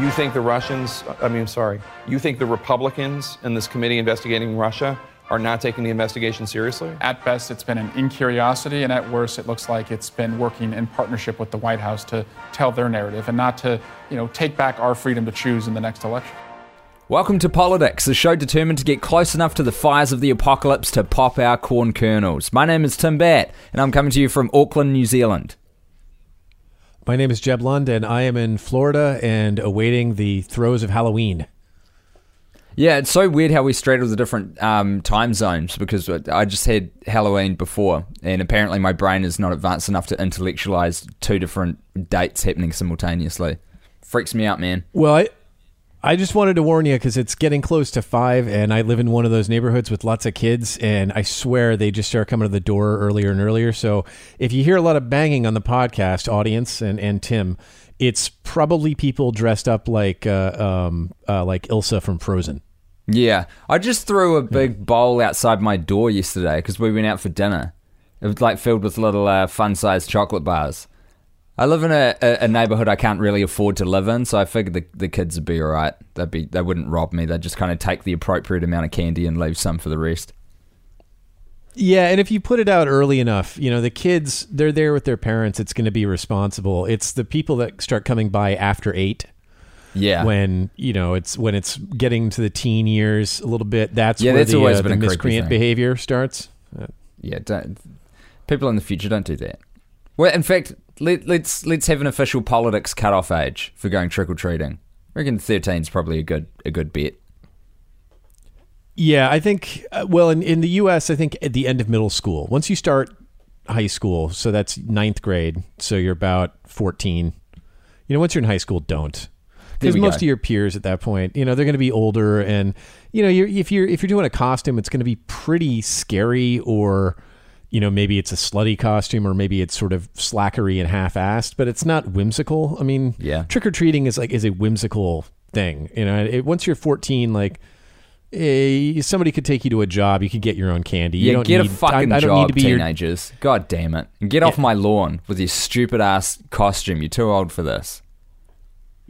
You think the Russians, I mean, sorry, you think the Republicans in this committee investigating Russia are not taking the investigation seriously? At best, it's been an incuriosity, and at worst, it looks like it's been working in partnership with the White House to tell their narrative and not to, you know, take back our freedom to choose in the next election. Welcome to Politics, the show determined to get close enough to the fires of the apocalypse to pop our corn kernels. My name is Tim Batt, and I'm coming to you from Auckland, New Zealand. My name is Jeb Lund, and I am in Florida and awaiting the throes of Halloween. Yeah, it's so weird how we straddle the different um, time zones because I just had Halloween before, and apparently my brain is not advanced enough to intellectualize two different dates happening simultaneously. Freaks me out, man. Well, I, I just wanted to warn you because it's getting close to five, and I live in one of those neighborhoods with lots of kids, and I swear they just start coming to the door earlier and earlier. So if you hear a lot of banging on the podcast, audience and, and Tim, it's probably people dressed up like uh, um, uh, like Elsa from Frozen. Yeah, I just threw a big bowl outside my door yesterday because we went out for dinner. It was like filled with little uh, fun-sized chocolate bars. I live in a, a, a, neighborhood I can't really afford to live in, so I figured the, the kids would be all right. They'd be they wouldn't rob me. They'd just kind of take the appropriate amount of candy and leave some for the rest. Yeah, and if you put it out early enough, you know, the kids they're there with their parents, it's going to be responsible. It's the people that start coming by after 8 yeah. When you know it's when it's getting to the teen years a little bit. That's yeah, where that's the, always uh, been the miscreant behavior starts. Yeah, don't, people in the future don't do that. Well, in fact, let, let's let's have an official politics cutoff age for going trick or treating. I reckon thirteen is probably a good a good bet. Yeah, I think. Uh, well, in in the U.S., I think at the end of middle school, once you start high school, so that's ninth grade, so you're about fourteen. You know, once you're in high school, don't because most go. of your peers at that point, you know, they're going to be older, and you know, you're, if you're if you're doing a costume, it's going to be pretty scary, or you know, maybe it's a slutty costume, or maybe it's sort of slackery and half-assed, but it's not whimsical. I mean, yeah, trick or treating is like is a whimsical thing. You know, it, once you're 14, like. Eh, somebody could take you to a job. You could get your own candy. You yeah, don't get need, a fucking I, I don't job, need to be teenagers. Your, God damn it! Get yeah. off my lawn with your stupid ass costume. You're too old for this.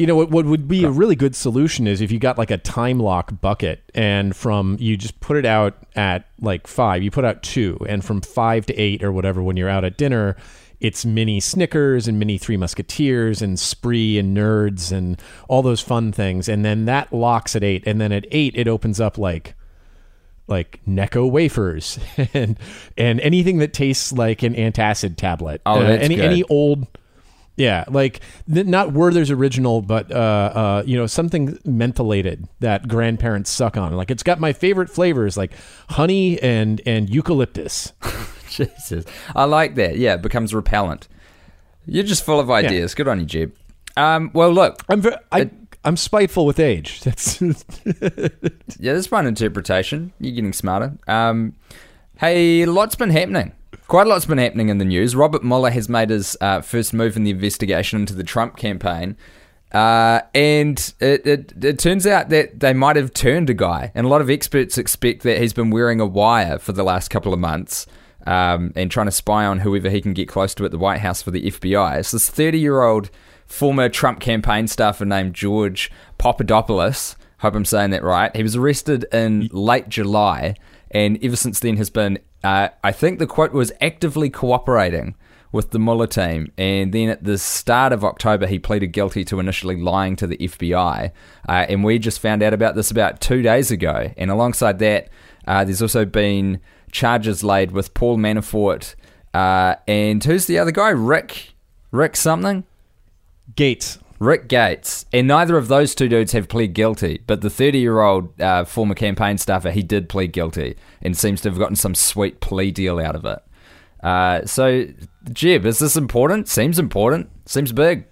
You know what? What would be a really good solution is if you got like a time lock bucket, and from you just put it out at like five, you put out two, and from five to eight or whatever, when you're out at dinner, it's mini Snickers and mini Three Musketeers and Spree and Nerds and all those fun things, and then that locks at eight, and then at eight it opens up like like Necco wafers and and anything that tastes like an antacid tablet. Oh, that's uh, any good. any old yeah, like th- not Werther's original, but uh, uh, you know something mentholated that grandparents suck on. Like it's got my favorite flavors, like honey and and eucalyptus. Jesus, I like that. Yeah, it becomes repellent. You're just full of ideas. Yeah. Good on you, Jeb. Um, well, look, I'm ver- I, it, I'm spiteful with age. That's yeah, that's my interpretation. You're getting smarter. Um, hey, lots been happening. Quite a lot's been happening in the news. Robert Mueller has made his uh, first move in the investigation into the Trump campaign. Uh, and it, it, it, turns out that they might have turned a guy. And a lot of experts expect that he's been wearing a wire for the last couple of months um, and trying to spy on whoever he can get close to at the White House for the FBI. It's this 30 year old former Trump campaign staffer named George Papadopoulos, hope I'm saying that right, he was arrested in late July and ever since then has been uh, I think the quote was actively cooperating with the Mueller team. And then at the start of October, he pleaded guilty to initially lying to the FBI. Uh, and we just found out about this about two days ago. And alongside that, uh, there's also been charges laid with Paul Manafort. Uh, and who's the other guy? Rick? Rick something? Gates. Rick Gates, and neither of those two dudes have pled guilty. But the 30 year old uh, former campaign staffer, he did plead guilty and seems to have gotten some sweet plea deal out of it. Uh, so, Jeb, is this important? Seems important. Seems big.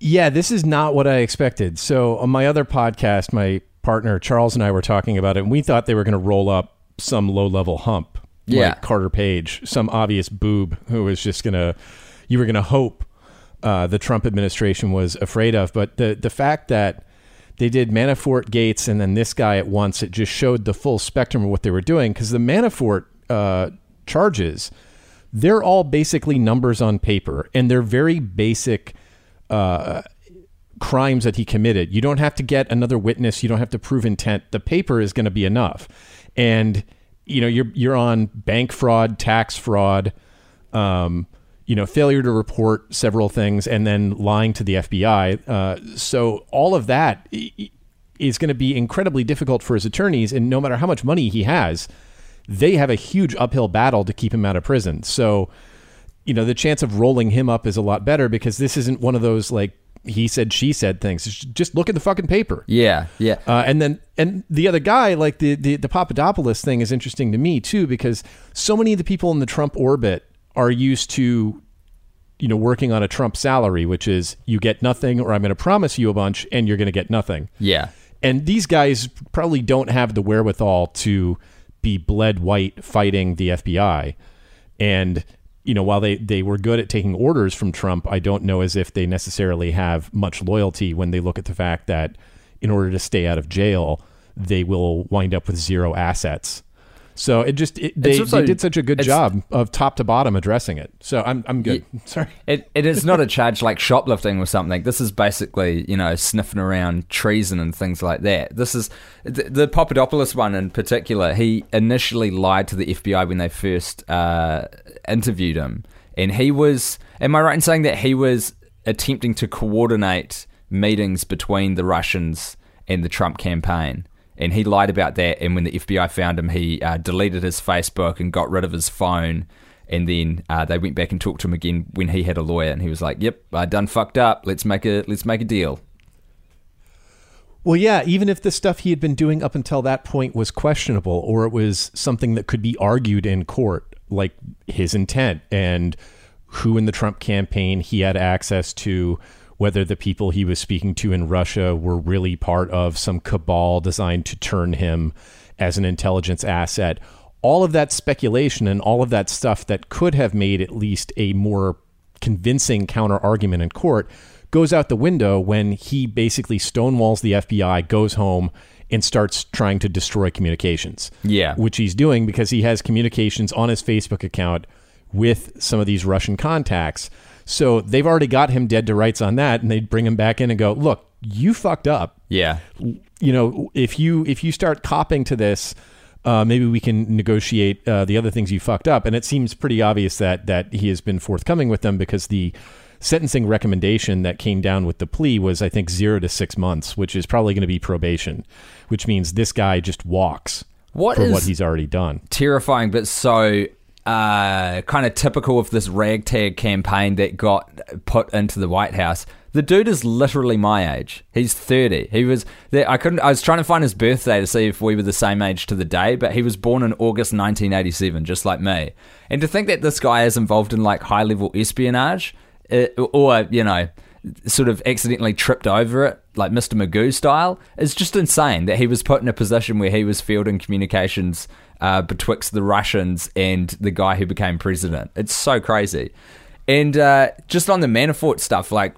Yeah, this is not what I expected. So on my other podcast, my partner Charles and I were talking about it, and we thought they were going to roll up some low level hump, Yeah. like Carter Page, some obvious boob who was just going to, you were going to hope uh, the Trump administration was afraid of. But the the fact that they did Manafort, Gates, and then this guy at once, it just showed the full spectrum of what they were doing. Because the Manafort uh, charges, they're all basically numbers on paper, and they're very basic uh, crimes that he committed. You don't have to get another witness. You don't have to prove intent. The paper is going to be enough. And you know, you're you're on bank fraud, tax fraud, um, you know, failure to report several things, and then lying to the FBI. Uh, so all of that is going to be incredibly difficult for his attorneys. And no matter how much money he has, they have a huge uphill battle to keep him out of prison. So you know, the chance of rolling him up is a lot better because this isn't one of those like he said, she said things. Just look at the fucking paper. Yeah, yeah. Uh, and then, and the other guy, like the, the the Papadopoulos thing, is interesting to me too because so many of the people in the Trump orbit are used to, you know, working on a Trump salary, which is you get nothing, or I'm going to promise you a bunch, and you're going to get nothing. Yeah. And these guys probably don't have the wherewithal to be bled white fighting the FBI. And, you know, while they, they were good at taking orders from Trump, I don't know as if they necessarily have much loyalty when they look at the fact that in order to stay out of jail, they will wind up with zero assets. So it just it, they, also- they did such a good job of top to bottom addressing it. So I'm I'm good. Sorry. It, it is not a charge like shoplifting or something. This is basically, you know, sniffing around treason and things like that. This is the, the Papadopoulos one in particular. He initially lied to the FBI when they first uh, interviewed him, and he was. Am I right in saying that he was attempting to coordinate meetings between the Russians and the Trump campaign? And he lied about that. And when the FBI found him, he uh, deleted his Facebook and got rid of his phone. And then uh, they went back and talked to him again when he had a lawyer, and he was like, "Yep, I done fucked up. Let's make a let's make a deal." Well, yeah, even if the stuff he had been doing up until that point was questionable or it was something that could be argued in court, like his intent and who in the Trump campaign he had access to, whether the people he was speaking to in Russia were really part of some cabal designed to turn him as an intelligence asset. All of that speculation and all of that stuff that could have made at least a more convincing counter argument in court goes out the window when he basically stonewalls the FBI, goes home, and starts trying to destroy communications. Yeah. Which he's doing because he has communications on his Facebook account with some of these Russian contacts. So they've already got him dead to rights on that, and they'd bring him back in and go, look, you fucked up Yeah, you know, if you if you start copping to this, uh, maybe we can negotiate uh, the other things you fucked up. And it seems pretty obvious that that he has been forthcoming with them because the sentencing recommendation that came down with the plea was, I think, zero to six months, which is probably going to be probation, which means this guy just walks What for what he's already done. terrifying, but so uh, kind of typical of this ragtag campaign that got put into the White House. The dude is literally my age. He's thirty. He was. There, I couldn't. I was trying to find his birthday to see if we were the same age to the day, but he was born in August 1987, just like me. And to think that this guy is involved in like high level espionage, uh, or you know, sort of accidentally tripped over it, like Mr. Magoo style, is just insane that he was put in a position where he was fielding communications uh, betwixt the Russians and the guy who became president. It's so crazy. And uh, just on the Manafort stuff, like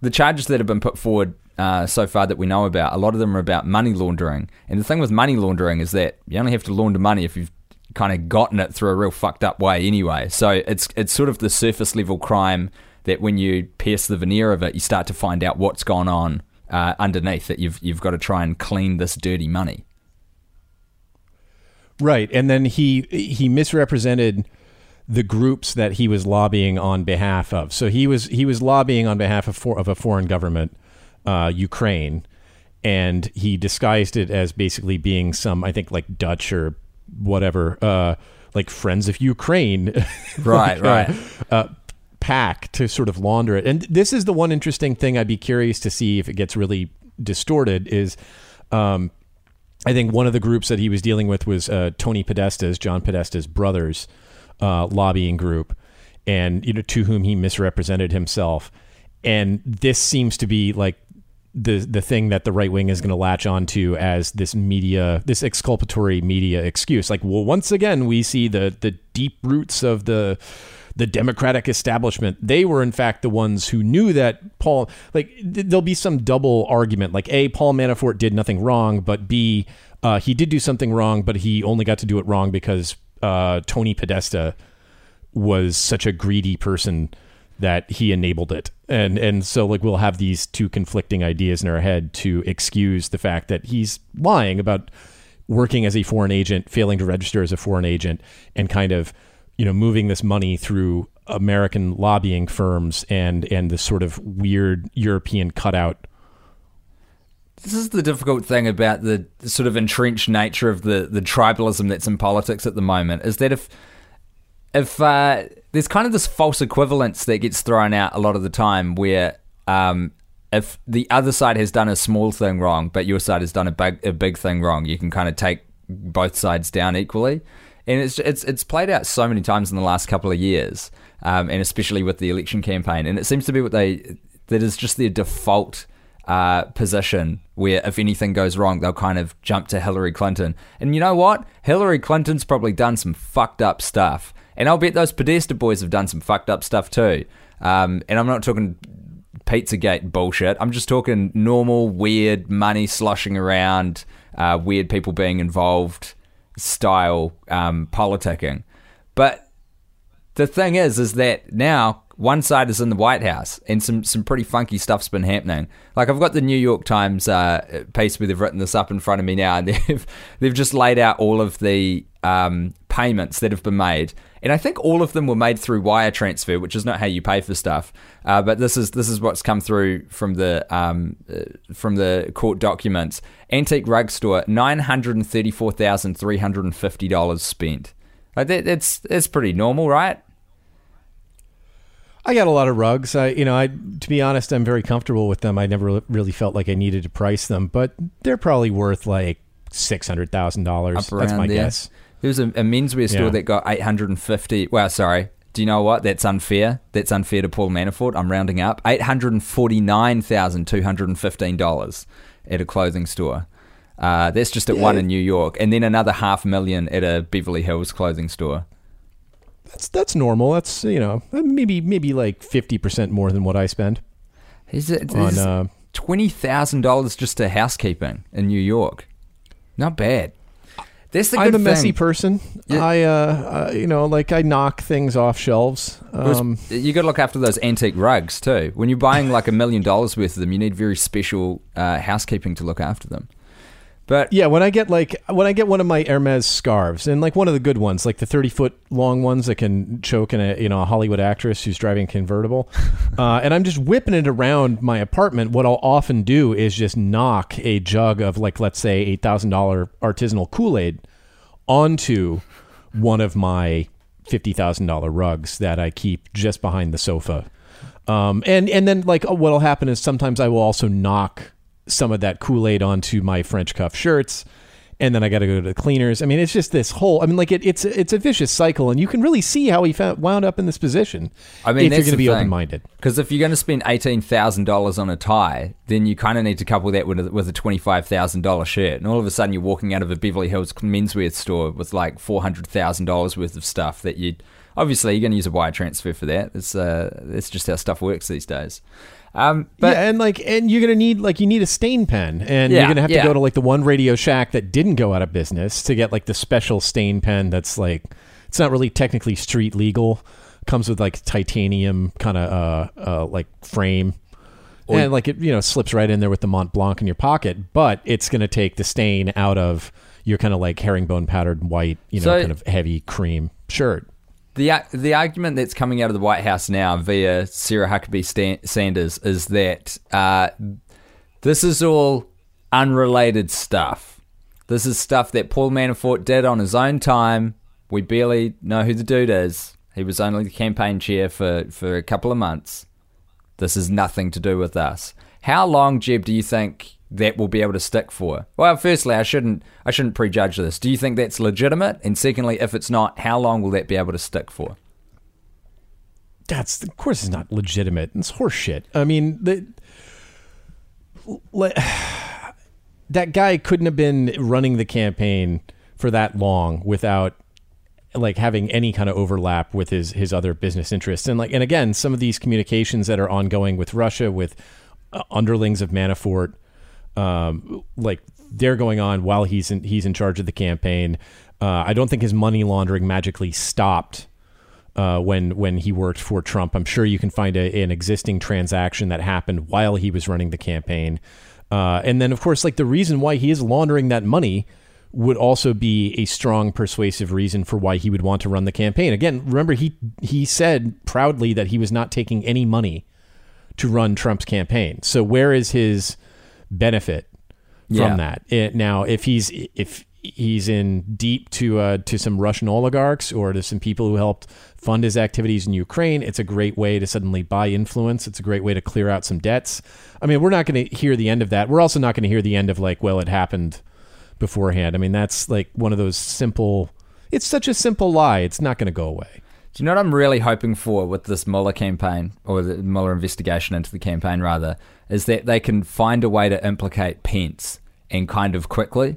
the charges that have been put forward uh, so far that we know about, a lot of them are about money laundering. And the thing with money laundering is that you only have to launder money if you've kind of gotten it through a real fucked up way anyway. So it's it's sort of the surface level crime that when you pierce the veneer of it, you start to find out what's gone on uh, underneath. That you've you've got to try and clean this dirty money. Right, and then he he misrepresented the groups that he was lobbying on behalf of. So he was he was lobbying on behalf of for, of a foreign government, uh, Ukraine, and he disguised it as basically being some I think like Dutch or whatever, uh, like Friends of Ukraine, Right, like, right. uh, uh, PAC to sort of launder it. And this is the one interesting thing I'd be curious to see if it gets really distorted is. Um, I think one of the groups that he was dealing with was uh, Tony Podesta's, John Podesta's brothers, uh, lobbying group, and you know to whom he misrepresented himself. and this seems to be like the the thing that the right wing is going to latch onto as this media this exculpatory media excuse like well once again we see the the deep roots of the the democratic establishment they were in fact the ones who knew that Paul like th- there'll be some double argument like a Paul Manafort did nothing wrong but b uh, he did do something wrong but he only got to do it wrong because uh, Tony Podesta was such a greedy person that he enabled it. And and so like we'll have these two conflicting ideas in our head to excuse the fact that he's lying about working as a foreign agent, failing to register as a foreign agent and kind of, you know, moving this money through American lobbying firms and and this sort of weird European cutout. This is the difficult thing about the sort of entrenched nature of the, the tribalism that's in politics at the moment is that if if uh, there's kind of this false equivalence that gets thrown out a lot of the time where um, if the other side has done a small thing wrong but your side has done a big a big thing wrong you can kind of take both sides down equally and it's it's it's played out so many times in the last couple of years um, and especially with the election campaign and it seems to be what they that is just their default uh, position where if anything goes wrong, they'll kind of jump to Hillary Clinton. And you know what? Hillary Clinton's probably done some fucked up stuff. And I'll bet those Podesta boys have done some fucked up stuff too. Um, and I'm not talking Pizzagate bullshit. I'm just talking normal, weird money sloshing around, uh, weird people being involved style um, politicking. But the thing is, is that now one side is in the White House, and some some pretty funky stuff's been happening. Like I've got the New York Times uh, piece where they've written this up in front of me now, and they've they've just laid out all of the um, payments that have been made, and I think all of them were made through wire transfer, which is not how you pay for stuff. Uh, but this is this is what's come through from the um, uh, from the court documents. Antique rug store, nine hundred and thirty four thousand three hundred and fifty dollars spent. Like that, that's that's pretty normal, right? I got a lot of rugs. I, you know, I to be honest, I'm very comfortable with them. I never really felt like I needed to price them, but they're probably worth like six hundred thousand dollars. That's my there. guess. There was a, a menswear store Yeah. that got 850. Well, sorry. Do you know what? That's unfair. That's unfair to Paul Manafort. I'm rounding up. $849,215 at a clothing store. Uh, that's just at one in New York. And then another half million at a Beverly Hills clothing store. That's that's normal. That's you know maybe maybe like fifty percent more than what I spend Is it on. Uh, $20,000 just to housekeeping in New York? Not bad. Good I'm a messy person. Yeah. I uh, uh you know like I knock things off shelves. Um, you got to look after those antique rugs too. When you're buying like a million dollars worth of them, you need very special uh, housekeeping to look after them. But Yeah, when I get like when I get one of my Hermes scarves and like one of the good ones, like the thirty foot long ones that can choke in a you know a Hollywood actress who's driving a convertible, uh, and I'm just whipping it around my apartment. What I'll often do is just knock a jug of like let's say eight thousand dollar artisanal Kool Aid onto one of my fifty thousand dollar rugs that I keep just behind the sofa. Um, and and then like what'll happen is sometimes I will also knock some of that Kool Aid onto my French cuff shirts, and then I got to go to the cleaners. I mean, it's just this whole. I mean, like it, it's it's a vicious cycle, and you can really see how he found, wound up in this position. I mean, if you're going to be open minded. Because if you're going to spend eighteen thousand dollars on a tie, then you kind of need to couple that with a, with a twenty five thousand dollar shirt, and all of a sudden you're walking out of a Beverly Hills menswear store with like four hundred thousand dollars worth of stuff that you obviously you're going to use a wire transfer for that. It's uh, it's just how stuff works these days. Um, but yeah, and like, and you're gonna need like you need a stain pen, and Yeah, you're gonna have yeah. to go to like the one Radio Shack that didn't go out of business to get like the special stain pen that's like it's not really technically street legal. Comes with like titanium kind of uh, uh like frame. and like it, you know, slips right in there with the Mont Blanc in your pocket, but it's going to take the stain out of your kind of like herringbone powdered white, you know, So- kind of heavy cream shirt. The the argument that's coming out of the White House now via Sarah Huckabee Sanders is that uh, this is all unrelated stuff. This is stuff that Paul Manafort did on his own time. We barely know who the dude is. He was only the campaign chair for, for a couple of months. This has nothing to do with us. How long, Jeb, do you think that will be able to stick for? Well, firstly, I shouldn't I shouldn't prejudge this. Do you think that's legitimate? And secondly, if it's not, how long will that be able to stick for? that's of course it's not legitimate. It's horseshit. I mean, the, le- that guy couldn't have been running the campaign for that long without like having any kind of overlap with his his other business interests. And like and again, some of these communications that are ongoing with Russia with uh, underlings of Manafort, um, like they're going on while he's in he's in charge of the campaign. Uh, I don't think his money laundering magically stopped uh, when when he worked for Trump. I'm sure you can find a, an existing transaction that happened while he was running the campaign. Uh, and then, of course, like the reason why he is laundering that money would also be a strong persuasive reason for why he would want to run the campaign. Again, remember he he said proudly that he was not taking any money to run Trump's campaign. So where is his benefit from Yeah. that? It, now, if he's if he's in deep to uh, to some Russian oligarchs or to some people who helped fund his activities in Ukraine, it's a great way to suddenly buy influence. It's a great way to clear out some debts. I mean, we're not going to hear the end of that. We're also not going to hear the end of like, well, it happened beforehand. I mean, that's like one of those simple. It's such a simple lie. It's not going to go away. Do you know what I'm really hoping for with this Mueller campaign, or the Mueller investigation into the campaign, rather, is that they can find a way to implicate Pence and kind of quickly?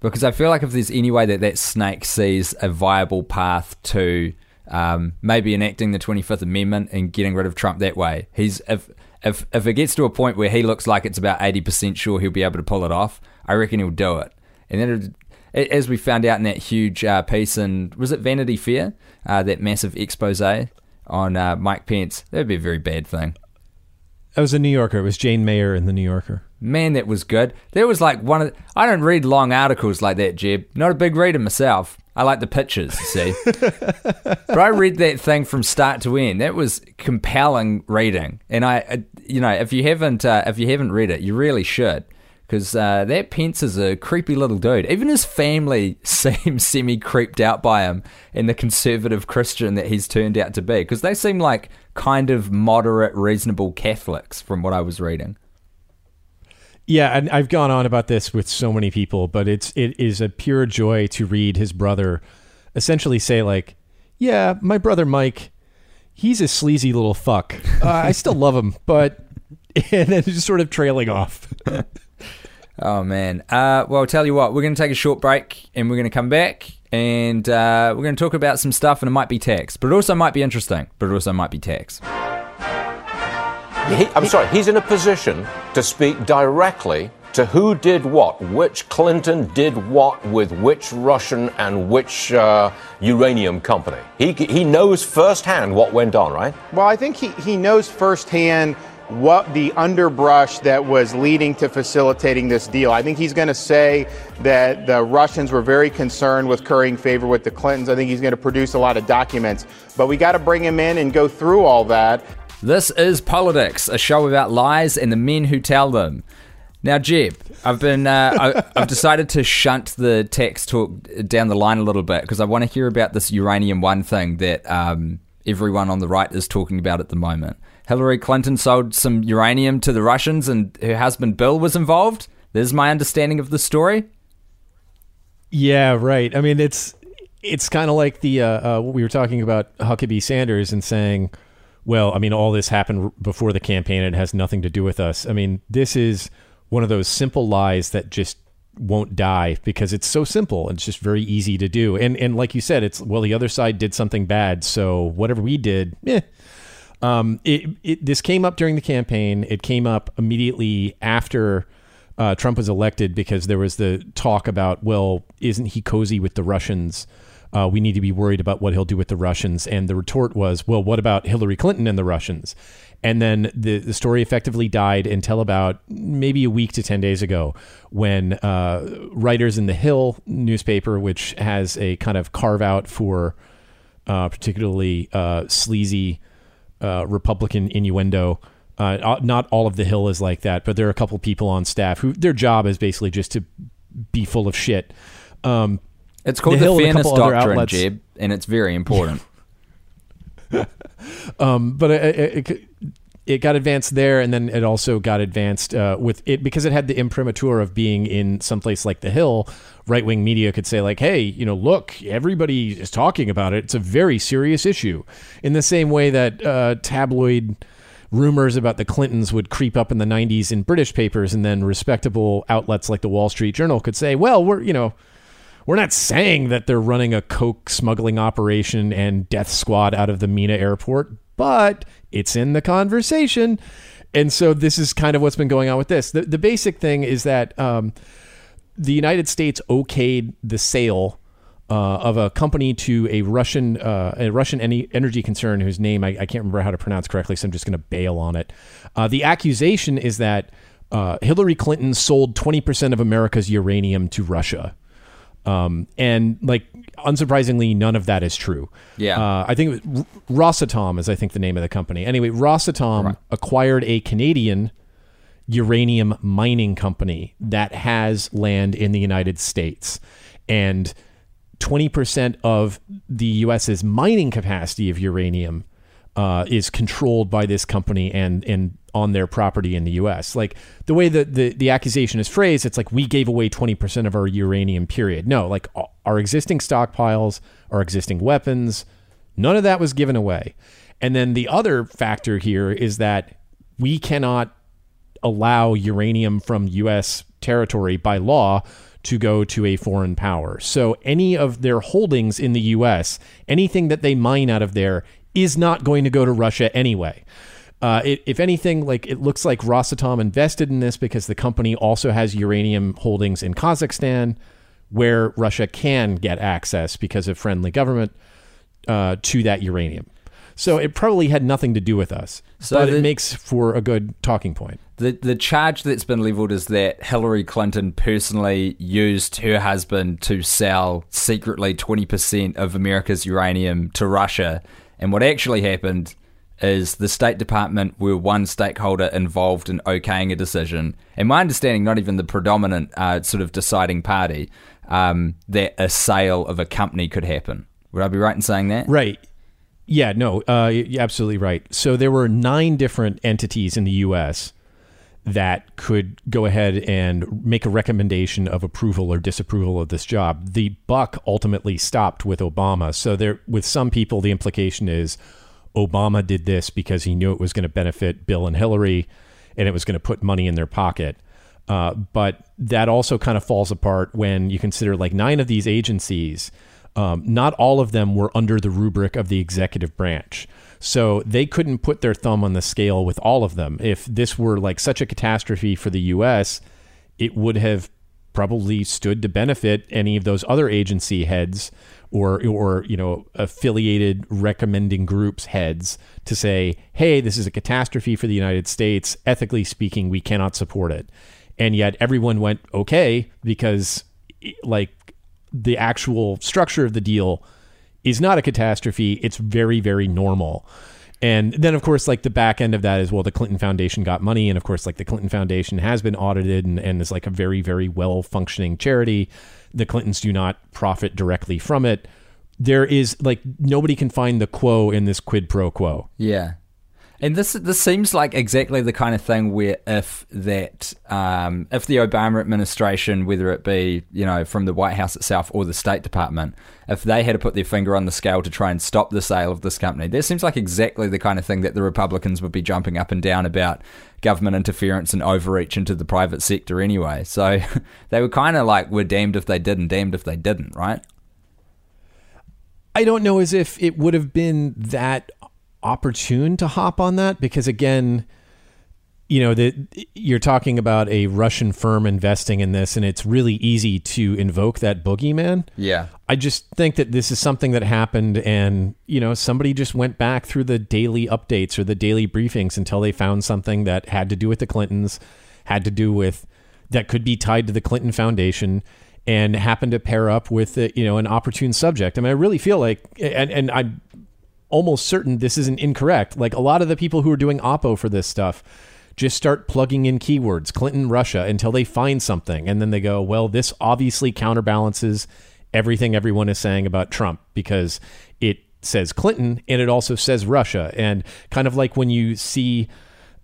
Because I feel like if there's any way that that snake sees a viable path to um, maybe enacting the 25th Amendment and getting rid of Trump that way, he's if if if it gets to a point where he looks like it's about 80% sure he'll be able to pull it off, I reckon he'll do it. And then, as we found out in that huge uh, piece in was it Vanity Fair, uh, that massive expose on uh, Mike Pence, that would be a very bad thing. That was a New Yorker. It was Jane Mayer in the New Yorker. Man, that was good. There was like one of. The, I don't read long articles like that, Jeb. Not a big reader myself. I like the pictures, you see. but I read that thing from start to end. That was compelling reading, and I, you know, if you haven't, uh, if you haven't read it, you really should, because uh, that Pence is a creepy little dude. Even his family seems semi creeped out by him and the conservative Christian that he's turned out to be, because they seem like kind of moderate, reasonable Catholics from what I was reading. Yeah, and I've gone on about this with so many people, but it's it is a pure joy to read his brother essentially say like, "Yeah, my brother Mike, he's a sleazy little fuck. Uh, I still love him, but," and then just sort of trailing off. Oh man. Uh, well, I'll tell you what, we're going to take a short break and we're going to come back and uh, we're going to talk about some stuff and it might be tax, but it also might be interesting, but it also might be tax. He, I'm sorry, he's in a position to speak directly to who did what, which Clinton did what with which Russian and which uh, uranium company. He, he knows firsthand what went on, right? Well, I think he, he knows firsthand what the underbrush that was leading to facilitating this deal. I think he's going to say that the Russians were very concerned with currying favor with the Clintons. I think he's going to produce a lot of documents. But we got to bring him in and go through all that. This is Politics, a show about lies and the men who tell them. Now, Jeb, I've been uh, I, I've decided to shunt the tax talk down the line a little bit because I want to hear about this uranium one thing that um, everyone on the right is talking about at the moment. Hillary Clinton sold some uranium to the Russians, and her husband Bill was involved. There's my understanding of the story. Yeah, right. I mean, it's it's kind of like the uh, uh, we were talking about Huckabee Sanders and saying, well, I mean, all this happened before the campaign. and It has nothing to do with us. I mean, this is one of those simple lies that just won't die because it's so simple. And it's just very easy to do. And and like you said, it's well, the other side did something bad, so whatever we did, eh. Um, it, it this came up during the campaign. It came up immediately after uh, Trump was elected because there was the talk about, well, isn't he cozy with the Russians? Uh, we need to be worried about what he'll do with the Russians. And the retort was, well, what about Hillary Clinton and the Russians? And then the, the story effectively died until about maybe a week to 10 days ago when uh, writers in the Hill newspaper, which has a kind of carve out for uh, particularly uh, sleazy uh, Republican innuendo. Uh, not all of the Hill is like that, but there are a couple people on staff who their job is basically just to be full of shit. Um, It's called The the, Hill and a fairness doctrine, Jeb, and it's very important. um, but it, it, it, it got advanced there, and then it also got advanced uh, with it because it had the imprimatur of being in someplace like the Hill. Right wing media could say like, "Hey, you know, look, everybody is talking about it. It's a very serious issue." In the same way that uh, tabloid rumors about the Clintons would creep up in the 90s in British papers, and then respectable outlets like the Wall Street Journal could say, "Well, we're you know." We're not saying that they're running a coke smuggling operation and death squad out of the Mena airport, but it's in the conversation. And so this is kind of what's been going on with this. The, the basic thing is that um, the United States okayed the sale uh, of a company to a Russian uh, a Russian energy concern whose name I, I, can't remember how to pronounce correctly, so I'm just going to bail on it. Uh, the accusation is that uh, Hillary Clinton sold 20% of America's uranium to Russia. Um, and like unsurprisingly, none of that is true. Yeah, uh, I think it was, Rosatom is I think the name of the company. Anyway, Rosatom right. acquired a Canadian uranium mining company that has land in the United States, and twenty percent of the U.S.'s mining capacity of uranium uh, is controlled by this company and and on their property in the U.S. Like the way that the, the accusation is phrased, it's like we gave away 20% of our uranium, period. No, like our existing stockpiles, our existing weapons, none of that was given away. And then the other factor here is that we cannot allow uranium from U.S. territory by law to go to a foreign power. So any of their holdings in the U.S., anything that they mine out of there, is not going to go to Russia anyway. Uh, it, if anything, like it looks like Rosatom invested in this because the company also has uranium holdings in Kazakhstan, where Russia can get access because of friendly government uh, to that uranium. So it probably had nothing to do with us, so but the, it makes for a good talking point. The the charge that's been leveled is that Hillary Clinton personally used her husband to sell secretly twenty percent of America's uranium to Russia, and what actually happened is the State Department were one stakeholder involved in okaying a decision, and my understanding, not even the predominant uh, sort of deciding party, um, that a sale of a company could happen. Would I be right in saying that? Right. Yeah, no, uh, you're absolutely right. So there were nine different entities in the U.S. that could go ahead and make a recommendation of approval or disapproval of this job. The buck ultimately stopped with Obama. So there, with some people, the implication is Obama did this because he knew it was going to benefit Bill and Hillary and it was going to put money in their pocket. Uh, but that also kind of falls apart when you consider like nine of these agencies, um, not all of them were under the rubric of the executive branch. So they couldn't put their thumb on the scale with all of them. If this were like such a catastrophe for the US, it would have probably stood to benefit any of those other agency heads or or you know affiliated recommending groups heads to say, "Hey, this is a catastrophe for the United States. Ethically speaking, we cannot support it." And yet everyone went okay because like the actual structure of the deal is not a catastrophe. It's very very normal. And then, of course, like the back end of that is well, the Clinton Foundation got money. And of course, like the Clinton Foundation has been audited and, and is like a very, very well functioning charity. The Clintons do not profit directly from it. There is like nobody can find the quo in this quid pro quo. Yeah. And this this seems like exactly the kind of thing where if that um, if the Obama administration, whether it be you know from the White House itself or the State Department, if they had to put their finger on the scale to try and stop the sale of this company, that seems like exactly the kind of thing that the Republicans would be jumping up and down about government interference and overreach into the private sector anyway. So they were kind of like we're damned if they did and damned if they didn't, right? I don't know as if it would have been that opportune to hop on that because again, you know that you're talking about a Russian firm investing in this, and it's really easy to invoke that boogeyman. Yeah, I just think that this is something that happened, and you know somebody just went back through the daily updates or the daily briefings until they found something that had to do with the Clintons, had to do with that could be tied to the Clinton Foundation, and happened to pair up with uh, you know an opportune subject. I mean, I really feel like, and and I'm almost certain this isn't incorrect. Like a lot of the people who are doing Oppo for this stuff just start plugging in keywords Clinton, Russia until they find something. And then they go, well, this obviously counterbalances everything everyone is saying about Trump because it says Clinton and it also says Russia. And kind of like when you see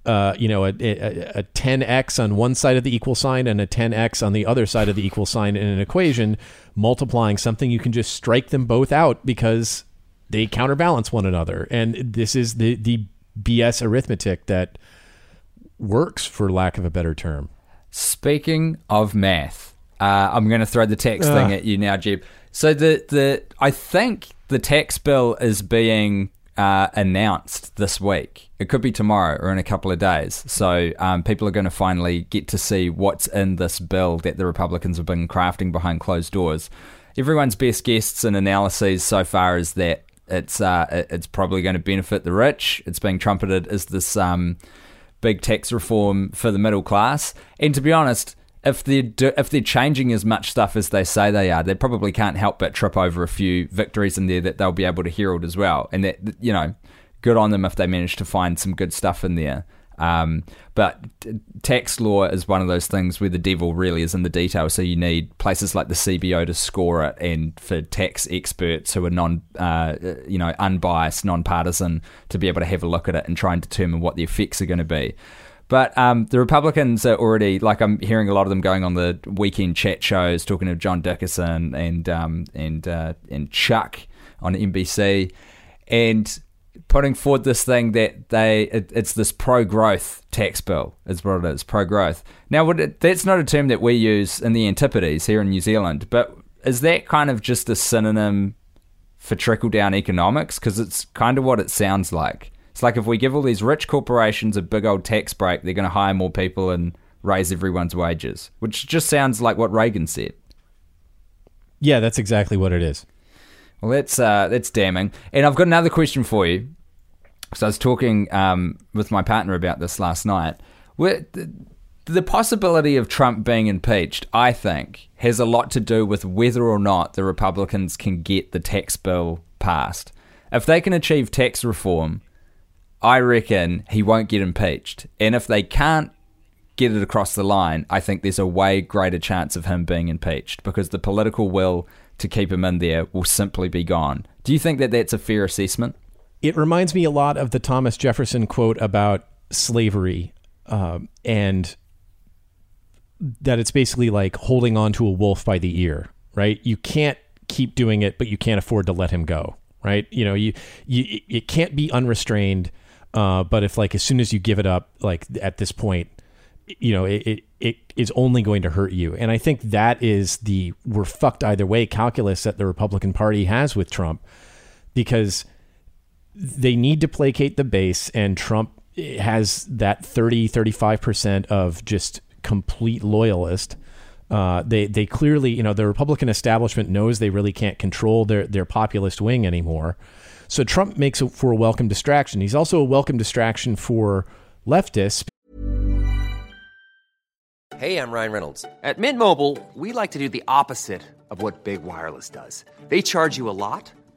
uh, you know, a, a, a 10x on one side of the equal sign and a 10x on the other side of the equal sign in an equation, multiplying something, you can just strike them both out because they counterbalance one another. And this is the, the BS arithmetic that works, for lack of a better term. Speaking of math, uh, I'm going to throw the tax uh. thing at you now, Jeb. So the the I think the tax bill is being uh, announced this week. It could be tomorrow or in a couple of days. So um, people are going to finally get to see what's in this bill that the Republicans have been crafting behind closed doors. Everyone's best guesses and analyses so far is that it's uh, it's probably going to benefit the rich. It's being trumpeted as this um, big tax reform for the middle class. And to be honest, if they're if they're changing as much stuff as they say they are, they probably can't help but trip over a few victories in there that they'll be able to herald as well. And that you know, good on them if they manage to find some good stuff in there. Um, but tax law is one of those things where the devil really is in the detail. So you need places like the CBO to score it, and for tax experts who are non, uh, you know, unbiased, non-partisan, to be able to have a look at it and try and determine what the effects are going to be. But um, the Republicans are already like I'm hearing a lot of them going on the weekend chat shows, talking to John Dickerson and um, and uh, and Chuck on NBC, and putting forward this thing that they it, it's this pro growth tax bill is what it is pro growth. Now, it, that's not a term that we use in the Antipodes here in New Zealand, but is that kind of just a synonym for trickle down economics? Because it's kind of what it sounds like. It's like if we give all these rich corporations a big old tax break, they're going to hire more people and raise everyone's wages, which just sounds like what Reagan said. Yeah, that's exactly what it is. Well, that's uh, that's damning. And I've got another question for you. So I was talking um, with my partner about this last night. The, the possibility of Trump being impeached, I think, has a lot to do with whether or not the Republicans can get the tax bill passed. If they can achieve tax reform, I reckon he won't get impeached. And if they can't get it across the line, I think there's a way greater chance of him being impeached because the political will to keep him in there will simply be gone. Do you think that that's a fair assessment? It reminds me a lot of the Thomas Jefferson quote about slavery um, and that it's basically like holding on to a wolf by the ear, right? You can't keep doing it, but you can't afford to let him go, right? You know, you, you it can't be unrestrained uh, but if like as soon as you give it up, like at this point, you know, it, it, it is only going to hurt you. And I think that is the we're fucked either way calculus that the Republican Party has with Trump because they need to placate the base and Trump has that 30 35% of just complete loyalist uh, they they clearly you know the Republican establishment knows they really can't control their their populist wing anymore so Trump makes it for a welcome distraction. He's also a welcome distraction for leftists. Hey, I'm Ryan Reynolds. At Mint Mobile, we like to do the opposite of what Big Wireless does. They charge you a lot,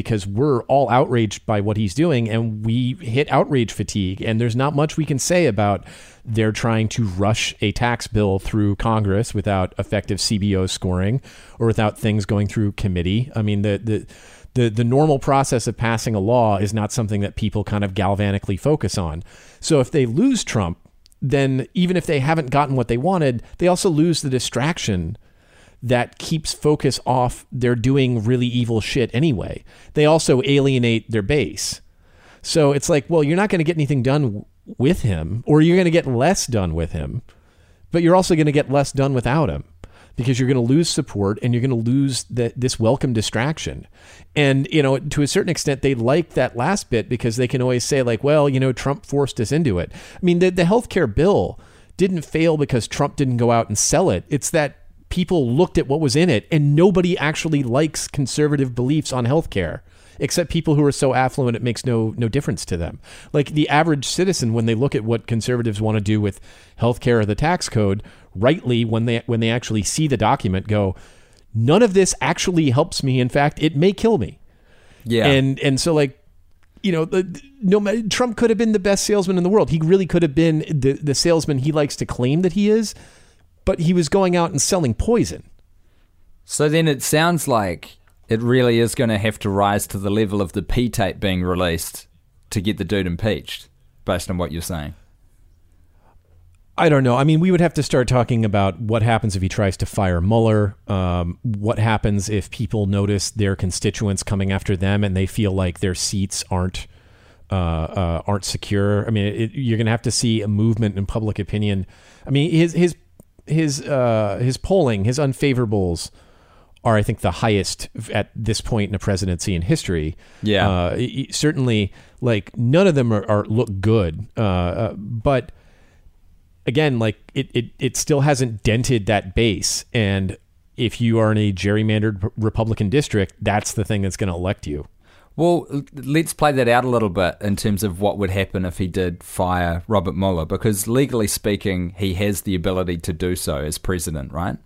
Because we're all outraged by what he's doing and we hit outrage fatigue. And there's not much we can say about they're trying to rush a tax bill through Congress without effective CBO scoring or without things going through committee. I mean, the, the, the the normal process of passing a law is not something that people kind of galvanically focus on. So if they lose Trump, then even if they haven't gotten what they wanted, they also lose the distraction that keeps focus off they're doing really evil shit anyway. They also alienate their base. So it's like, well, you're not going to get anything done with him, or you're going to get less done with him, but you're also going to get less done without him because you're going to lose support and you're going to lose the, this welcome distraction. And, you know, to a certain extent, they like that last bit because they can always say, like, well, you know, Trump forced us into it. I mean, the, the health care bill didn't fail because Trump didn't go out and sell it. It's that people looked at what was in it and nobody actually likes conservative beliefs on healthcare except people who are so affluent it makes no no difference to them. Like the average citizen when they look at what conservatives want to do with healthcare or the tax code rightly when they when they actually see the document go, none of this actually helps me. In fact, it may kill me. Yeah. And and so like you know, the, no Trump could have been the best salesman in the world. He really could have been the the salesman he likes to claim that he is, but he was going out and selling poison. So then it sounds like it really is going to have to rise to the level of the P tape being released to get the dude impeached, based on what you're saying. I don't know. I mean, we would have to start talking about what happens if he tries to fire Mueller. Um, what happens if people notice their constituents coming after them and they feel like their seats aren't uh, uh, aren't secure? I mean, it, you're going to have to see a movement in public opinion. I mean, his his his uh, his polling, his unfavorables are, I think, the highest at this point in a presidency in history. Yeah. uh, certainly, like none of them are, are look good, uh, uh, but again, like it, it, it still hasn't dented that base. And if you are in a gerrymandered Republican district, that's the thing that's going to elect you. Well, let's play that out a little bit in terms of what would happen if he did fire Robert Mueller, because legally speaking, he has the ability to do so as president, right?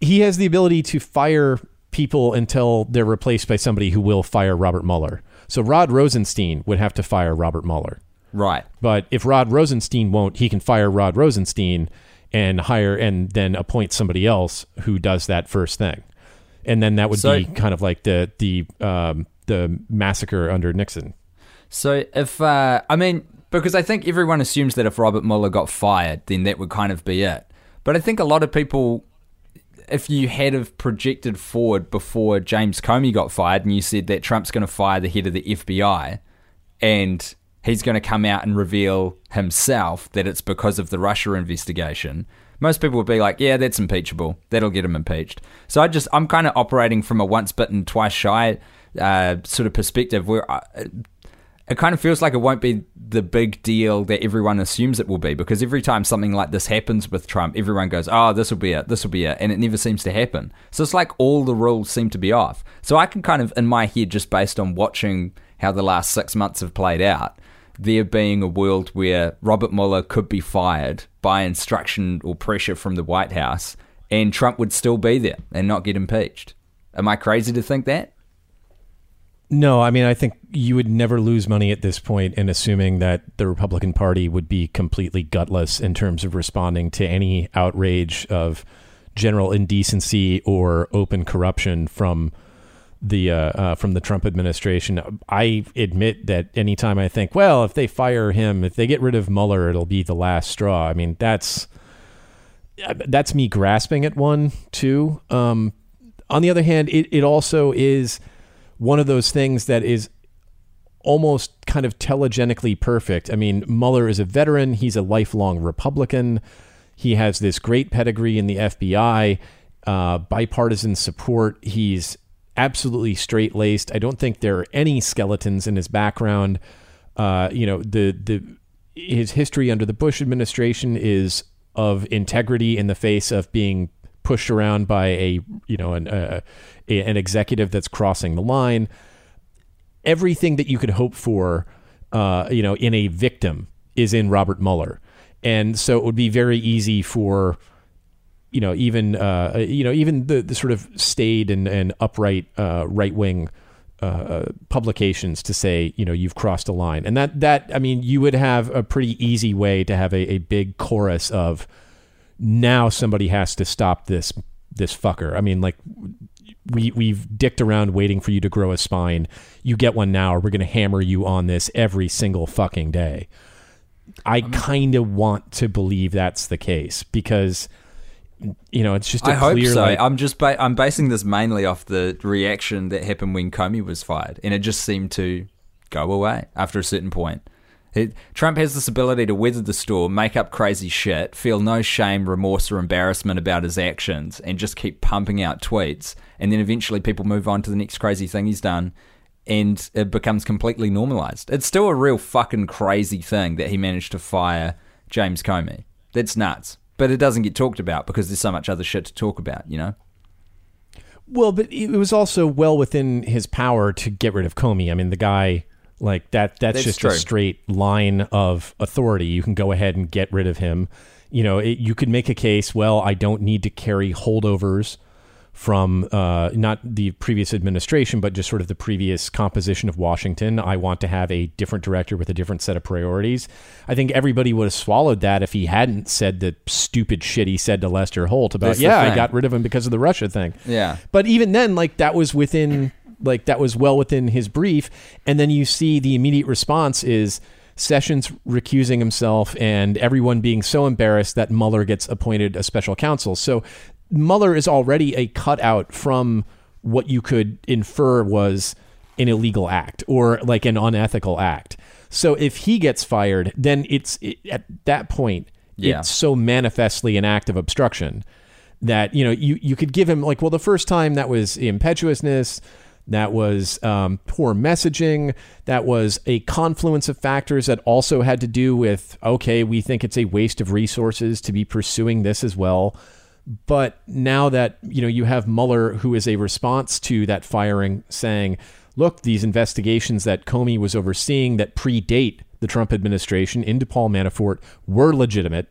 He has the ability to fire people until they're replaced by somebody who will fire Robert Mueller. So Rod Rosenstein would have to fire Robert Mueller. Right. But if Rod Rosenstein won't, he can fire Rod Rosenstein and hire and then appoint somebody else who does that first thing. And then that would So- be kind of like the the um, the massacre under Nixon. So if uh, I mean, because I think everyone assumes that if Robert Mueller got fired, then that would kind of be it. But I think a lot of people, if you had have projected forward before James Comey got fired, and you said that Trump's going to fire the head of the FBI, and he's going to come out and reveal himself that it's because of the Russia investigation. Most people would be like, "Yeah, that's impeachable. That'll get him impeached." So I just, I'm kind of operating from a once bitten, twice shy uh, sort of perspective, where I, it kind of feels like it won't be the big deal that everyone assumes it will be because every time something like this happens with Trump, everyone goes, "Oh, this will be it. This will be it," and it never seems to happen. So it's like all the rules seem to be off. So I can kind of, in my head, just based on watching how the last six months have played out, there being a world where Robert Mueller could be fired by instruction or pressure from the White House, and Trump would still be there and not get impeached. Am I crazy to think that? No, I mean I think you would never lose money at this point in assuming that the Republican Party would be completely gutless in terms of responding to any outrage of general indecency or open corruption from the uh, uh, from the Trump administration. I admit that anytime I think, well, if they fire him, if they get rid of Mueller, it'll be the last straw. I mean, that's that's me grasping at one too. Um, on the other hand, it, it also is one of those things that is almost kind of telegenically perfect. I mean, Mueller is a veteran, he's a lifelong Republican. He has this great pedigree in the FBI, uh, bipartisan support. He's absolutely straight laced. I don't think there are any skeletons in his background. Uh, you know, the the his history under the Bush administration is of integrity in the face of being pushed around by a you know an uh, an executive that's crossing the line. Everything that you could hope for, uh, you know, in a victim is in Robert Mueller, and so it would be very easy for you know even uh, you know even the, the sort of staid and, and upright uh, right wing uh, publications to say you know you've crossed a line. And that that I mean you would have a pretty easy way to have a, a big chorus of now somebody has to stop this this fucker. I mean like we we've dicked around waiting for you to grow a spine. You get one now or we're going to hammer you on this every single fucking day. I kind of want to believe that's the case because you know it's just a I hope clear so. like, I'm just ba- I'm basing this mainly off the reaction that happened when Comey was fired, and it just seemed to go away after a certain point. It, Trump has this ability to weather the storm, make up crazy shit, feel no shame, remorse, or embarrassment about his actions, and just keep pumping out tweets. And then eventually people move on to the next crazy thing he's done, and it becomes completely normalized. It's still a real fucking crazy thing that he managed to fire James Comey. That's nuts. But it doesn't get talked about because there's so much other shit to talk about, you know? Well, but it was also well within his power to get rid of Comey. I mean, the guy Like that that's, That's just true. a straight line of authority. You can go ahead and get rid of him. You know, it, you could make a case, well, I don't need to carry holdovers from uh, not the previous administration, but just sort of the previous composition of Washington. I want to have a different director with a different set of priorities. I think everybody would have swallowed that if he hadn't said the stupid shit he said to Lester Holt about, That's yeah, I got rid of him because of the Russia thing. Yeah. But even then, like that was within, like that was well within his brief. And then you see the immediate response is Sessions recusing himself and everyone being so embarrassed that Mueller gets appointed a special counsel. So Mueller is already a cutout from what you could infer was an illegal act or like an unethical act. So if he gets fired, then it's it, at that point Yeah. it's so manifestly an act of obstruction that you know you you could give him like well the first time that was impetuousness that was um, poor messaging that was a confluence of factors that also had to do with okay we think it's a waste of resources to be pursuing this as well but now that you know you have Mueller who is a response to that firing saying look these investigations that Comey was overseeing that predate the Trump administration into Paul Manafort were legitimate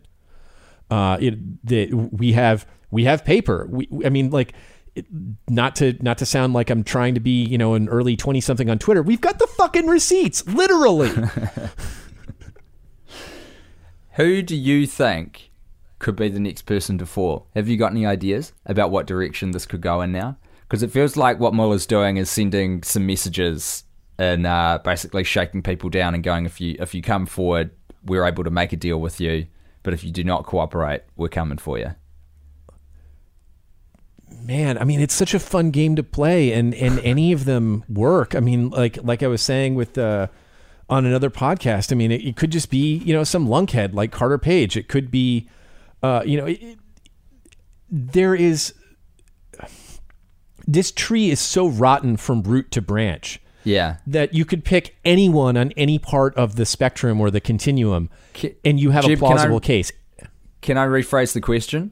uh, it, the, we have we have paper. We, I mean, like, not to not to sound like I'm trying to be you know an early twenty something on Twitter. We've got the fucking receipts, literally. Who do you think could be the next person to fall? Have you got any ideas about what direction this could go in now? Because it feels like what Mueller's doing is sending some messages and uh, basically shaking people down and going, if you if you come forward, we're able to make a deal with you. But if you do not cooperate, we're coming for you. Man, I mean, it's such a fun game to play, and and any of them work. I mean, like like I was saying with uh, on another podcast. I mean, it, it could just be you know some lunkhead like Carter Page. It could be, uh, you know, it, it- there is this tree is so rotten from root to branch Yeah. that you could pick anyone on any part of the spectrum or the continuum, Ki- and you have Jib, a can I- plausible case. Can I rephrase the question?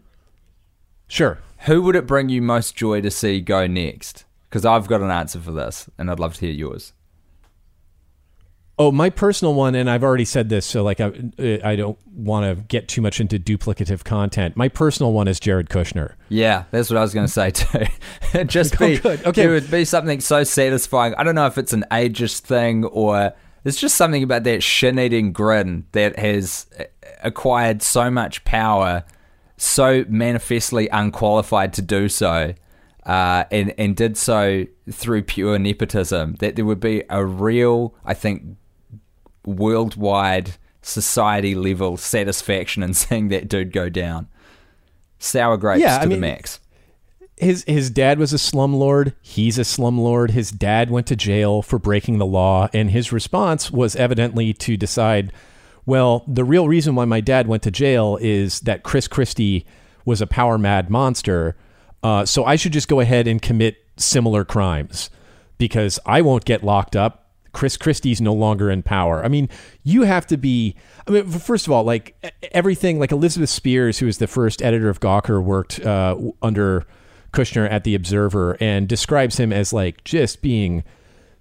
Sure. Who would it bring you most joy to see go next? Because I've got an answer for this, and I'd love to hear yours. Oh, my personal one, and I've already said this, so like I, I don't want to get too much into duplicative content. My personal one is Jared Kushner. Yeah, that's what I was going to say too. It'd just Oh, be, good. Okay. it would be something so satisfying. I don't know if it's an ageist thing or there's just something about that shin-eating grin that has acquired so much power, so manifestly unqualified to do so, uh, and and did so through pure nepotism. That there would be a real, I think, worldwide society level satisfaction in seeing that dude go down. Sour grapes Yeah, to I the mean- max. His his dad was a slumlord. He's a slumlord. His dad went to jail for breaking the law, and his response was evidently to decide, well, the real reason why my dad went to jail is that Chris Christie was a power mad monster. Uh, so I should just go ahead and commit similar crimes because I won't get locked up. Chris Christie's no longer in power. I mean, you have to be. I mean, first of all, like everything, like Elizabeth Spiers, who was the first editor of Gawker, worked uh, under Kushner at the Observer, and describes him as like just being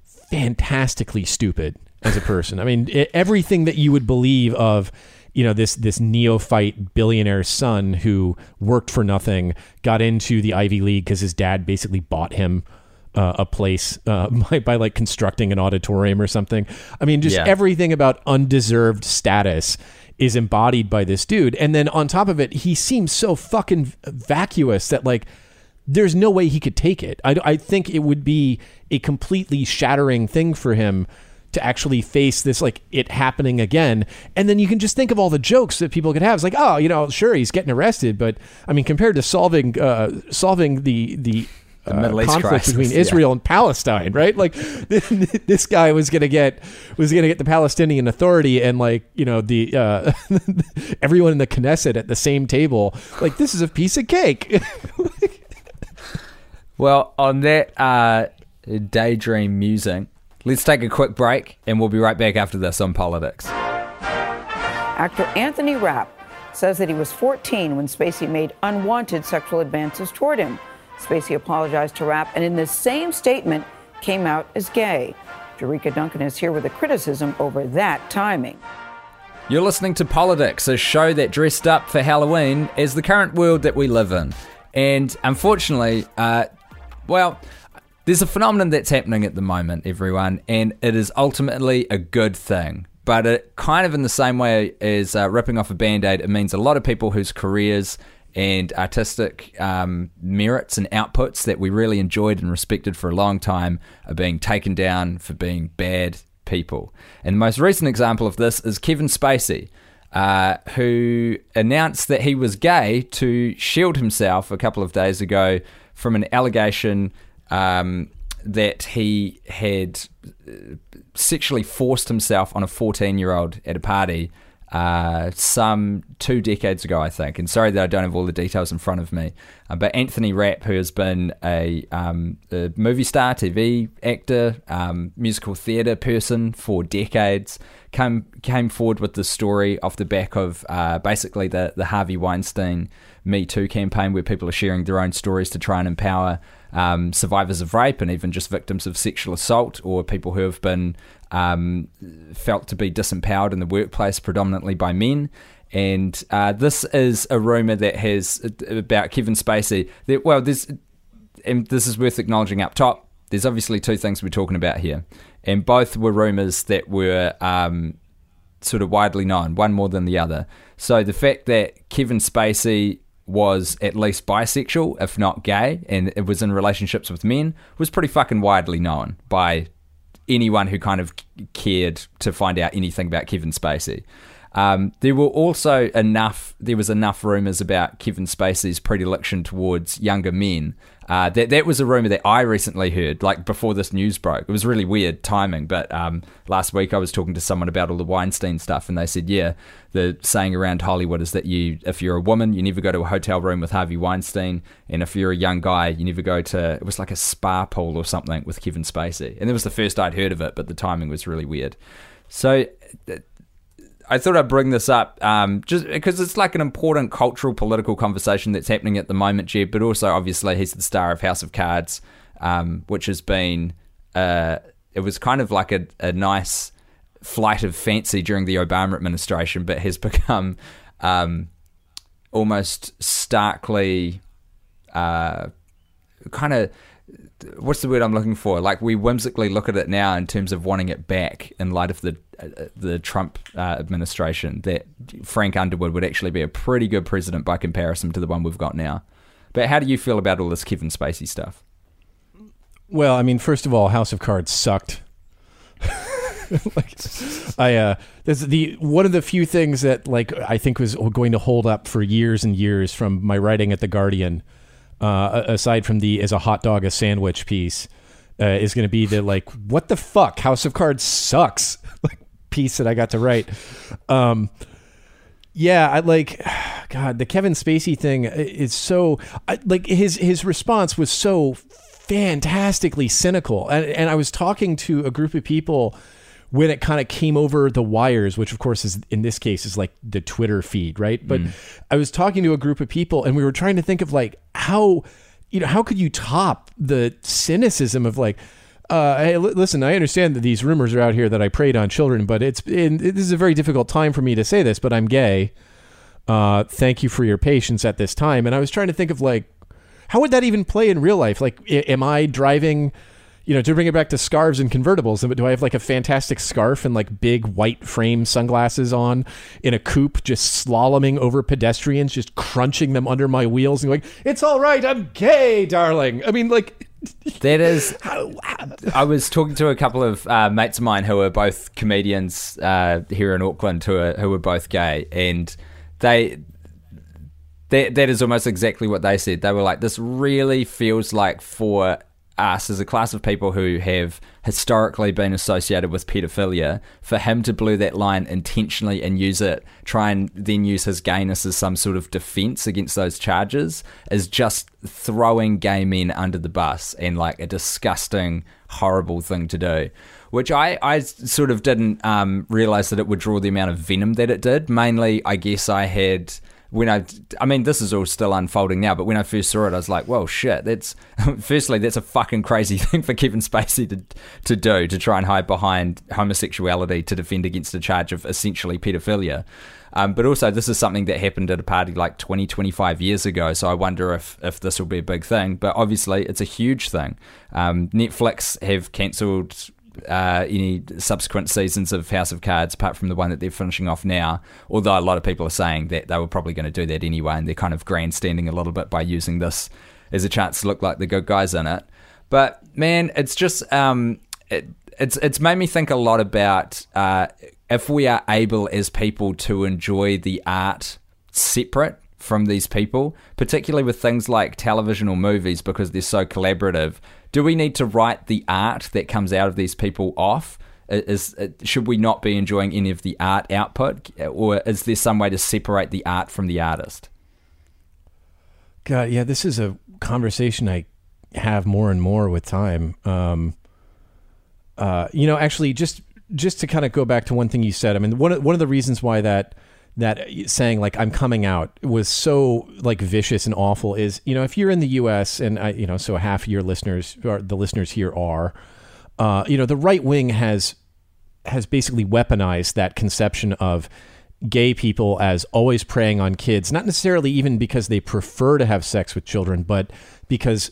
fantastically stupid as a person. I mean, everything that you would believe of, you know, this this neophyte billionaire son who worked for nothing, got into the Ivy League because his dad basically bought him uh, a place uh, by, by like constructing an auditorium or something. I mean, just Yeah. everything about undeserved status is embodied by this dude. And then on top of it, he seems so fucking vacuous that like there's no way he could take it. I, I think it would be a completely shattering thing for him to actually face this like it happening again and then you can just think of all the jokes that people could have it's like oh you know sure he's getting arrested but i mean compared to solving uh solving the the uh, Middle East conflict crisis, between yeah. Israel and Palestine, right? Like this guy was gonna get was gonna get the Palestinian Authority and like you know the uh, everyone in the Knesset at the same table. Like this is a piece of cake. Well, on that uh, daydream musing, let's take a quick break and we'll be right back after this on politics. Actor Anthony Rapp says that he was 14 when Spacey made unwanted sexual advances toward him. Spacey apologized to Rapp and in the same statement came out as gay. Jericka Duncan is here with a criticism over that timing. You're listening to Politics, a show that dressed up for Halloween as the current world that we live in. And unfortunately, uh, well, there's a phenomenon that's happening at the moment, everyone, and it is ultimately a good thing. But it kind of in the same way as uh, ripping off a band aid, it means a lot of people whose careers and artistic um, merits and outputs that we really enjoyed and respected for a long time are being taken down for being bad people. And the most recent example of this is Kevin Spacey. Uh, who announced that he was gay to shield himself a couple of days ago from an allegation um, that he had uh, sexually forced himself on a 14 year old at a party uh, some two decades ago, I think. And sorry that I don't have all the details in front of me. Uh, but Anthony Rapp, who has been a, um, a movie star, TV actor, um, musical theatre person for decades, came came forward with the story off the back of uh, basically the the Harvey Weinstein Me Too campaign, where people are sharing their own stories to try and empower. Um, survivors of rape and even just victims of sexual assault or people who have been um, felt to be disempowered in the workplace, predominantly by men. And uh, this is a rumor that has about Kevin Spacey. That, well, there's, and this is worth acknowledging up top. There's obviously two things we're talking about here, and both were rumors that were um, sort of widely known, one more than the other. So the fact that Kevin Spacey was at least bisexual, if not gay, and it was in relationships with men, was pretty fucking widely known by anyone who kind of cared to find out anything about Kevin Spacey. Um, there were also enough. There was enough rumors about Kevin Spacey's predilection towards younger men. Uh, that that was a rumor that I recently heard, like before this news broke. It was really weird timing, but um, last week I was talking to someone about all the Weinstein stuff, and they said, yeah, the saying around Hollywood is that you, if you're a woman, you never go to a hotel room with Harvey Weinstein, and if you're a young guy, you never go to. It was like a spa pool or something with Kevin Spacey, and it was the first I'd heard of it, but the timing was really weird. So I thought I'd bring this up um, just because it's like an important cultural, political conversation that's happening at the moment, Jeb. But also, obviously, he's the star of House of Cards, um, which has been uh, it was kind of like a, a, nice flight of fancy during the Obama administration, but has become um, almost starkly uh, kind of what's the word I'm looking for? Like we whimsically look at it now in terms of wanting it back in light of the the Trump uh, administration. That Frank Underwood would actually be a pretty good president by comparison to the one we've got now. But how do you feel about all this Kevin Spacey stuff? Well, I mean, first of all, House of Cards sucked. like, I uh, this the one of the few things that like I think was going to hold up for years and years from my writing at the Guardian uh, aside from the as a hot dog a sandwich piece, uh, is going to be the like what the fuck House of Cards sucks like piece that I got to write. Um, yeah, I like God. The Kevin Spacey thing is so I, like his his response was so fantastically cynical, and, and I was talking to a group of people when it kind of came over the wires, which of course is in this case is like the Twitter feed, right? But mm. I was talking to a group of people and we were trying to think of like how you know how could you top the cynicism of like uh, hey, l- listen, I understand that these rumors are out here that I preyed on children, but it's it, this is a very difficult time for me to say this, but I'm gay. Uh, thank you for your patience at this time. And I was trying to think of like, how would that even play in real life? Like, I- am I driving you know, to bring it back to scarves and convertibles, but do I have like a fantastic scarf and like big white frame sunglasses on in a coupe, just slaloming over pedestrians, just crunching them under my wheels and going, it's all right, I'm gay, darling. I mean, like. That is. I was talking to a couple of uh, mates of mine who are both comedians uh, here in Auckland who are, who are both gay, and they that that is almost exactly what they said. They were like, "This really feels like for us as a class of people who have historically been associated with pedophilia, for him to blue that line intentionally and use it, try and then use his gayness as some sort of defense against those charges, is just throwing gay men under the bus and like a disgusting, horrible thing to do. Which I, I sort of didn't um, realize that it would draw the amount of venom that it did. Mainly, I guess I had when I, I mean, this is all still unfolding now, but when I first saw it, I was like, "Well, shit!" That's firstly, that's a fucking crazy thing for Kevin Spacey to to do to try and hide behind homosexuality to defend against a charge of essentially pedophilia. Um, but also, this is something that happened at a party like 20, 25 years ago. So I wonder if, if this will be a big thing. But obviously, it's a huge thing. Um, Netflix have cancelled uh, any subsequent seasons of House of Cards, apart from the one that they're finishing off now. Although a lot of people are saying that they were probably going to do that anyway, and they're kind of grandstanding a little bit by using this as a chance to look like the good guys in it. But man, it's just um, it, it's it's made me think a lot about uh, if we are able as people to enjoy the art separate from these people, particularly with things like television or movies because they're so collaborative, do we need to write the art that comes out of these people off? Is, should we not be enjoying any of the art output, or is there some way to separate the art from the artist? God, yeah, this is a conversation I have more and more with time. Um, uh, you know, actually, just just to kind of go back to one thing you said. I mean, one one of the reasons why that that saying like I'm coming out was so like vicious and awful is you know if you're in the U.S. and I you know so half of your listeners or the listeners here are, uh, you know the right wing has has basically weaponized that conception of gay people as always preying on kids, not necessarily even because they prefer to have sex with children, but because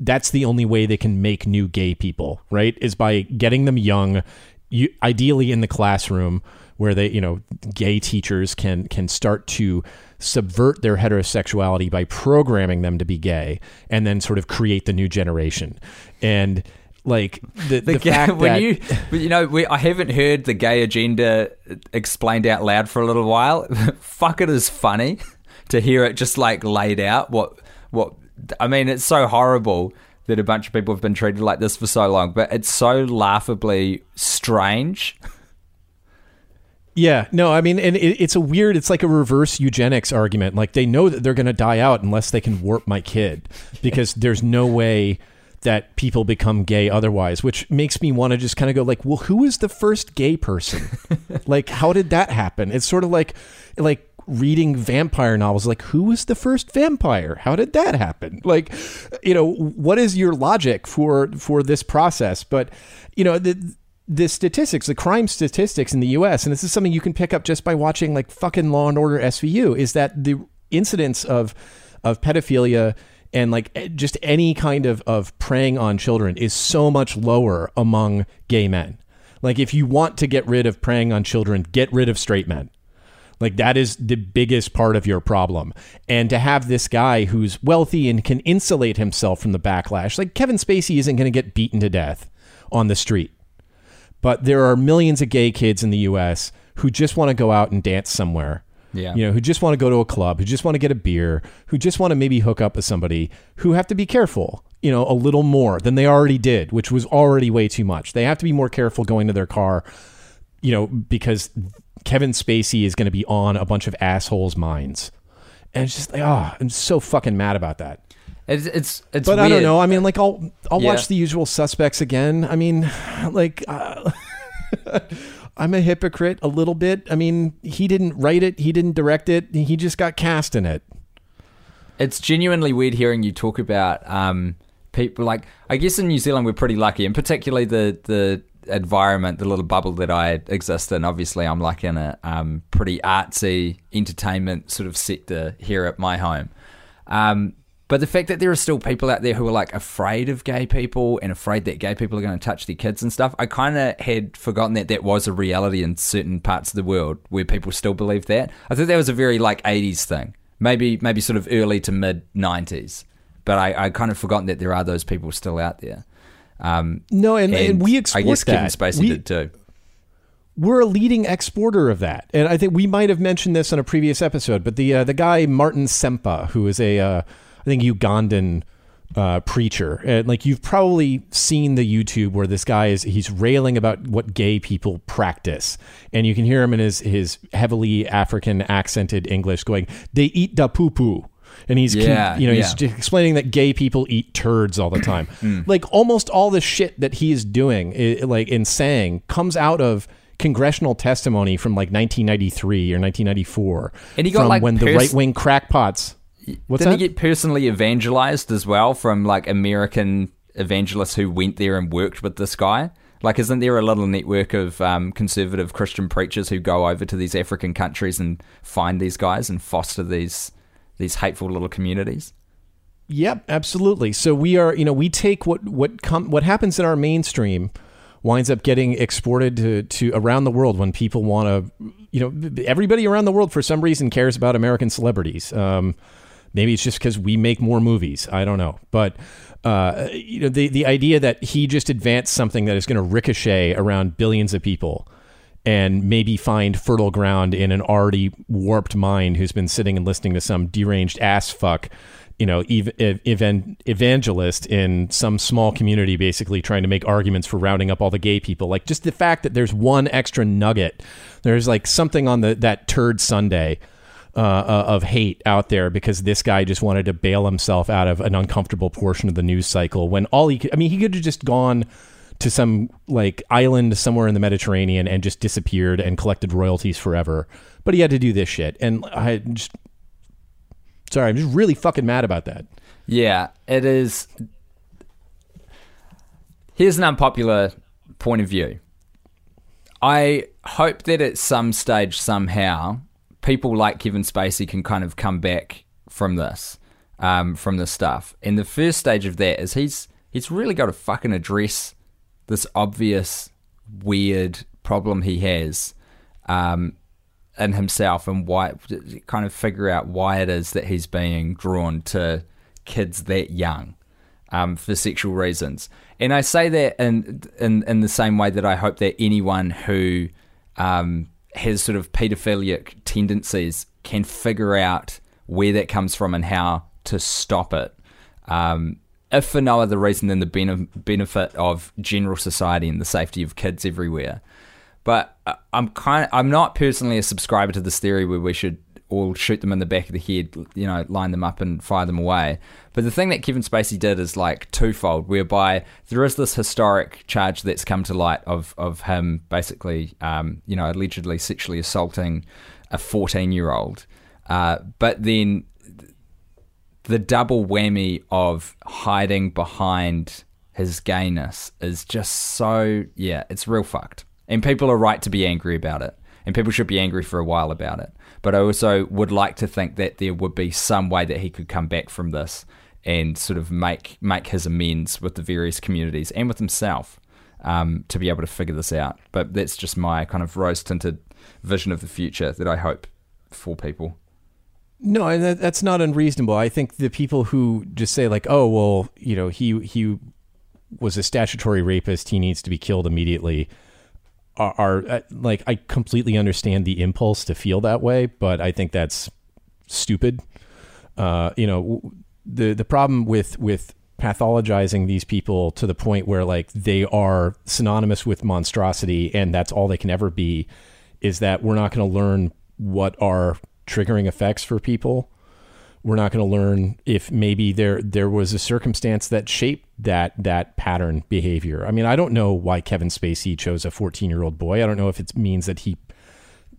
that's the only way they can make new gay people, right? Is by getting them young, you, ideally in the classroom where they, you know, gay teachers can can start to subvert their heterosexuality by programming them to be gay and then sort of create the new generation. And like the, the, the gay, fact when that you you know we, I haven't heard the gay agenda explained out loud for a little while. Fuck it is funny to hear it just like laid out what what I mean it's so horrible that a bunch of people have been treated like this for so long, but it's so laughably strange. Yeah, no, I mean, and it, it's a weird, it's like a reverse eugenics argument. Like they know that they're going to die out unless they can warp my kid because there's no way that people become gay otherwise, which makes me want to just kind of go like, well, who is the first gay person? like, how did that happen? It's sort of like, like reading vampire novels like who was the first vampire how did that happen like you know what is your logic for for this process but you know the the statistics the crime statistics in the US and this is something you can pick up just by watching like fucking law and order SVU is that the incidence of of pedophilia and like just any kind of of preying on children is so much lower among gay men like if you want to get rid of preying on children get rid of straight men like that is the biggest part of your problem. And to have this guy who's wealthy and can insulate himself from the backlash, like Kevin Spacey isn't going to get beaten to death on the street. But there are millions of gay kids in the US who just want to go out and dance somewhere. Yeah. You know, who just want to go to a club, who just want to get a beer, who just want to maybe hook up with somebody, who have to be careful, you know, a little more than they already did, which was already way too much. They have to be more careful going to their car, you know, because Kevin Spacey is going to be on a bunch of assholes' minds, and it's just like, oh, I'm so fucking mad about that. It's it's, it's but weird. I don't know. I mean, like I'll I'll yeah. watch The Usual Suspects again. I mean, like. Uh, I'm a hypocrite a little bit. I mean, he didn't write it, he didn't direct it, he just got cast in it. It's genuinely weird hearing you talk about um, people like I guess in New Zealand we're pretty lucky, and particularly the the environment, the little bubble that I exist in. Obviously, I'm like in a um, pretty artsy entertainment sort of sector here at my home. Um, but the fact that there are still people out there who are like afraid of gay people and afraid that gay people are going to touch their kids and stuff, I kind of had forgotten that that was a reality in certain parts of the world where people still believe that. I thought that was a very like 80s thing, maybe maybe sort of early to mid 90s. But I, I kind of forgotten that there are those people still out there. Um, no, and, and, and, we export I guess that. Kevin Spacey we, did too. We're a leading exporter of that, and I think we might have mentioned this on a previous episode. But the uh, the guy Martin Ssempa, who is a uh, I think Ugandan uh, preacher, and like you've probably seen the YouTube where this guy is he's railing about what gay people practice, and you can hear him in his his heavily African accented English going, "They eat da poo poo." and he's yeah, you know yeah. he's explaining that gay people eat turds all the time. mm. Like almost all the shit that he is doing, like in saying, comes out of congressional testimony from like 1993 or 1994 And he got, from like, when the right wing crackpots. What's Didn't that? he get personally evangelized as well from like American evangelists who went there and worked with this guy? Like, isn't there a little network of um, conservative Christian preachers who go over to these African countries and find these guys and foster these these hateful little communities? Yep, absolutely. So we are, you know, we take what what com- what happens in our mainstream winds up getting exported to, to around the world when people want to, you know, everybody around the world for some reason cares about American celebrities. Um, maybe it's just because we make more movies. I don't know, but uh, you know, the the idea that he just advanced something that is going to ricochet around billions of people and maybe find fertile ground in an already warped mind who's been sitting and listening to some deranged ass fuck, you know, ev- ev- evangelist in some small community, basically trying to make arguments for rounding up all the gay people. Like just the fact that there's one extra nugget, there's like something on the that turd Sunday. Uh, uh, of hate out there because this guy just wanted to bail himself out of an uncomfortable portion of the news cycle when all he could, I mean, he could have just gone to some like island somewhere in the Mediterranean and just disappeared and collected royalties forever. But he had to do this shit. And I just, sorry, I'm just really fucking mad about that. Yeah, it is. Here's an unpopular point of view. I hope that at some stage, somehow, people like Kevin Spacey can kind of come back from this, um, from this stuff. And the first stage of that is he's he's really got to fucking address this obvious weird problem he has um, in himself and why kind of figure out why it is that he's being drawn to kids that young um, for sexual reasons. And I say that in, in in the same way that I hope that anyone who um, has sort of paedophilic tendencies can figure out where that comes from and how to stop it. Um, if for no other reason than the bene- benefit of general society and the safety of kids everywhere. But uh, I'm kind of, I'm not personally a subscriber to this theory where we should all shoot them in the back of the head, you know, line them up and fire them away. But the thing that Kevin Spacey did is like twofold, whereby there is this historic charge that's come to light of of him basically, um, you know, allegedly sexually assaulting a 14 year old. Uh, but then the double whammy of hiding behind his gayness is just so yeah, it's real fucked. And people are right to be angry about it. And people should be angry for a while about it. But I also would like to think that there would be some way that he could come back from this and sort of make make his amends with the various communities and with himself um, to be able to figure this out. But that's just my kind of rose tinted vision of the future that I hope for people. No, and that, that's not unreasonable. I think the people who just say like, "Oh, well, you know, he he was a statutory rapist. He needs to be killed immediately." Are, are uh, like I completely understand the impulse to feel that way, but I think that's stupid. Uh, you know, the the problem with with pathologizing these people to the point where like they are synonymous with monstrosity and that's all they can ever be is that we're not going to learn what are triggering effects for people we're not going to learn if maybe there there was a circumstance that shaped that that pattern behavior. I mean, I don't know why Kevin Spacey chose a 14-year-old boy. I don't know if it means that he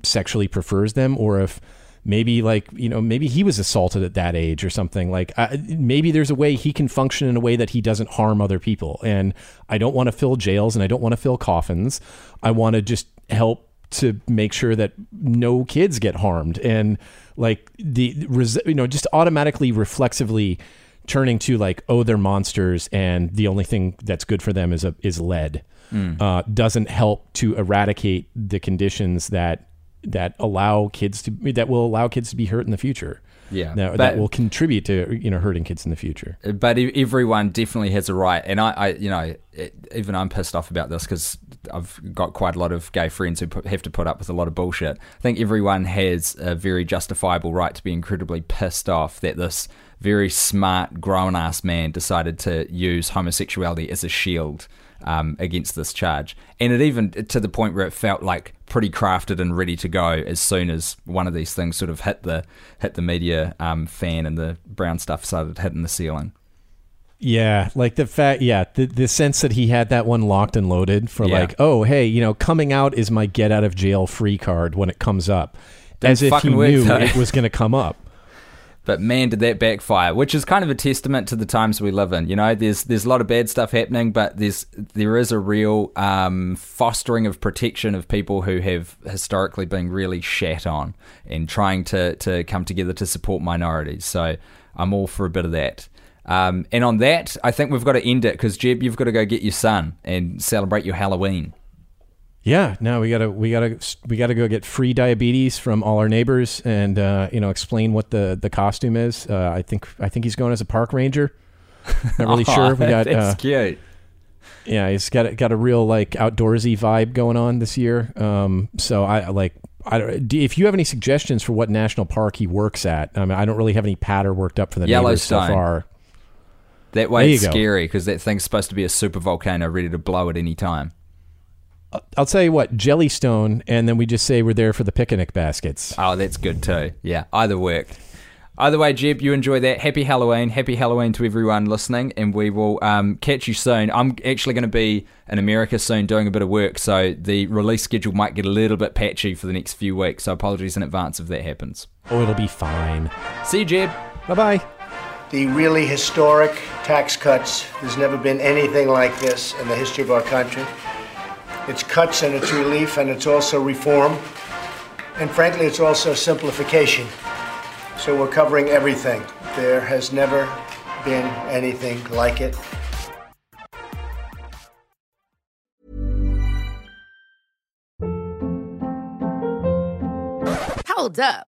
sexually prefers them or if maybe like, you know, maybe he was assaulted at that age or something. Like I, maybe there's a way he can function in a way that he doesn't harm other people. And I don't want to fill jails and I don't want to fill coffins. I want to just help to make sure that no kids get harmed and like the res- you know just automatically reflexively turning to like oh they're monsters and the only thing that's good for them is a is lead. Mm. uh, doesn't help to eradicate the conditions that that allow kids to that will allow kids to be hurt in the future. Yeah, that, but- that will contribute to you know hurting kids in the future. But everyone definitely has a right and i, I you know it, even i'm pissed off about this because i've got quite a lot of gay friends who put, have to put up with a lot of bullshit. I think everyone has a very justifiable right to be incredibly pissed off that this very smart grown-ass man decided to use homosexuality as a shield um, against this charge. And it even to the point where it felt like pretty crafted and ready to go as soon as one of these things sort of hit the hit the media um, fan and the brown stuff started hitting the ceiling Yeah, like the fact, yeah, the the sense that he had that one locked and loaded for Yeah. like, oh, hey, you know, coming out is my get out of jail free card when it comes up, Didn't as if he knew though. it was going to come up. But man, did that backfire, which is kind of a testament to the times we live in. You know, there's there's a lot of bad stuff happening, but there's there is a real um, fostering of protection of people who have historically been really shat on and trying to to come together to support minorities. So I'm all for a bit of that. Um, and on that, I think we've got to end it because Jeb, you've got to go get your son and celebrate your Halloween. Yeah, no, we gotta we gotta we gotta go get free diabetes from all our neighbors and uh, you know explain what the the costume is. Uh, I think I think he's going as a park ranger. I'm not really sure. We got that's uh, cute. yeah, he's got a- got a real like outdoorsy vibe going on this year. Um, so I like I don't, if you have any suggestions for what national park he works at. I mean, I don't really have any patter worked up for the neighbors so far. That way it's go. scary because that thing's supposed to be a super volcano ready to blow at any time. I'll tell you what, Jellystone, and then we just say we're there for the picnic baskets. Oh, that's good too. Yeah, either worked. Either way, Jeb, you enjoy that. Happy Halloween. Happy Halloween to everyone listening, and we will um, catch you soon. I'm actually going to be in America soon doing a bit of work, so the release schedule might get a little bit patchy for the next few weeks, so apologies in advance if that happens. Oh, it'll be fine. See you, Jeb. Bye bye. The really historic tax cuts. There's never been anything like this in the history of our country. It's cuts and it's relief and it's also reform. And frankly, it's also simplification. So we're covering everything. There has never been anything like it. Hold up.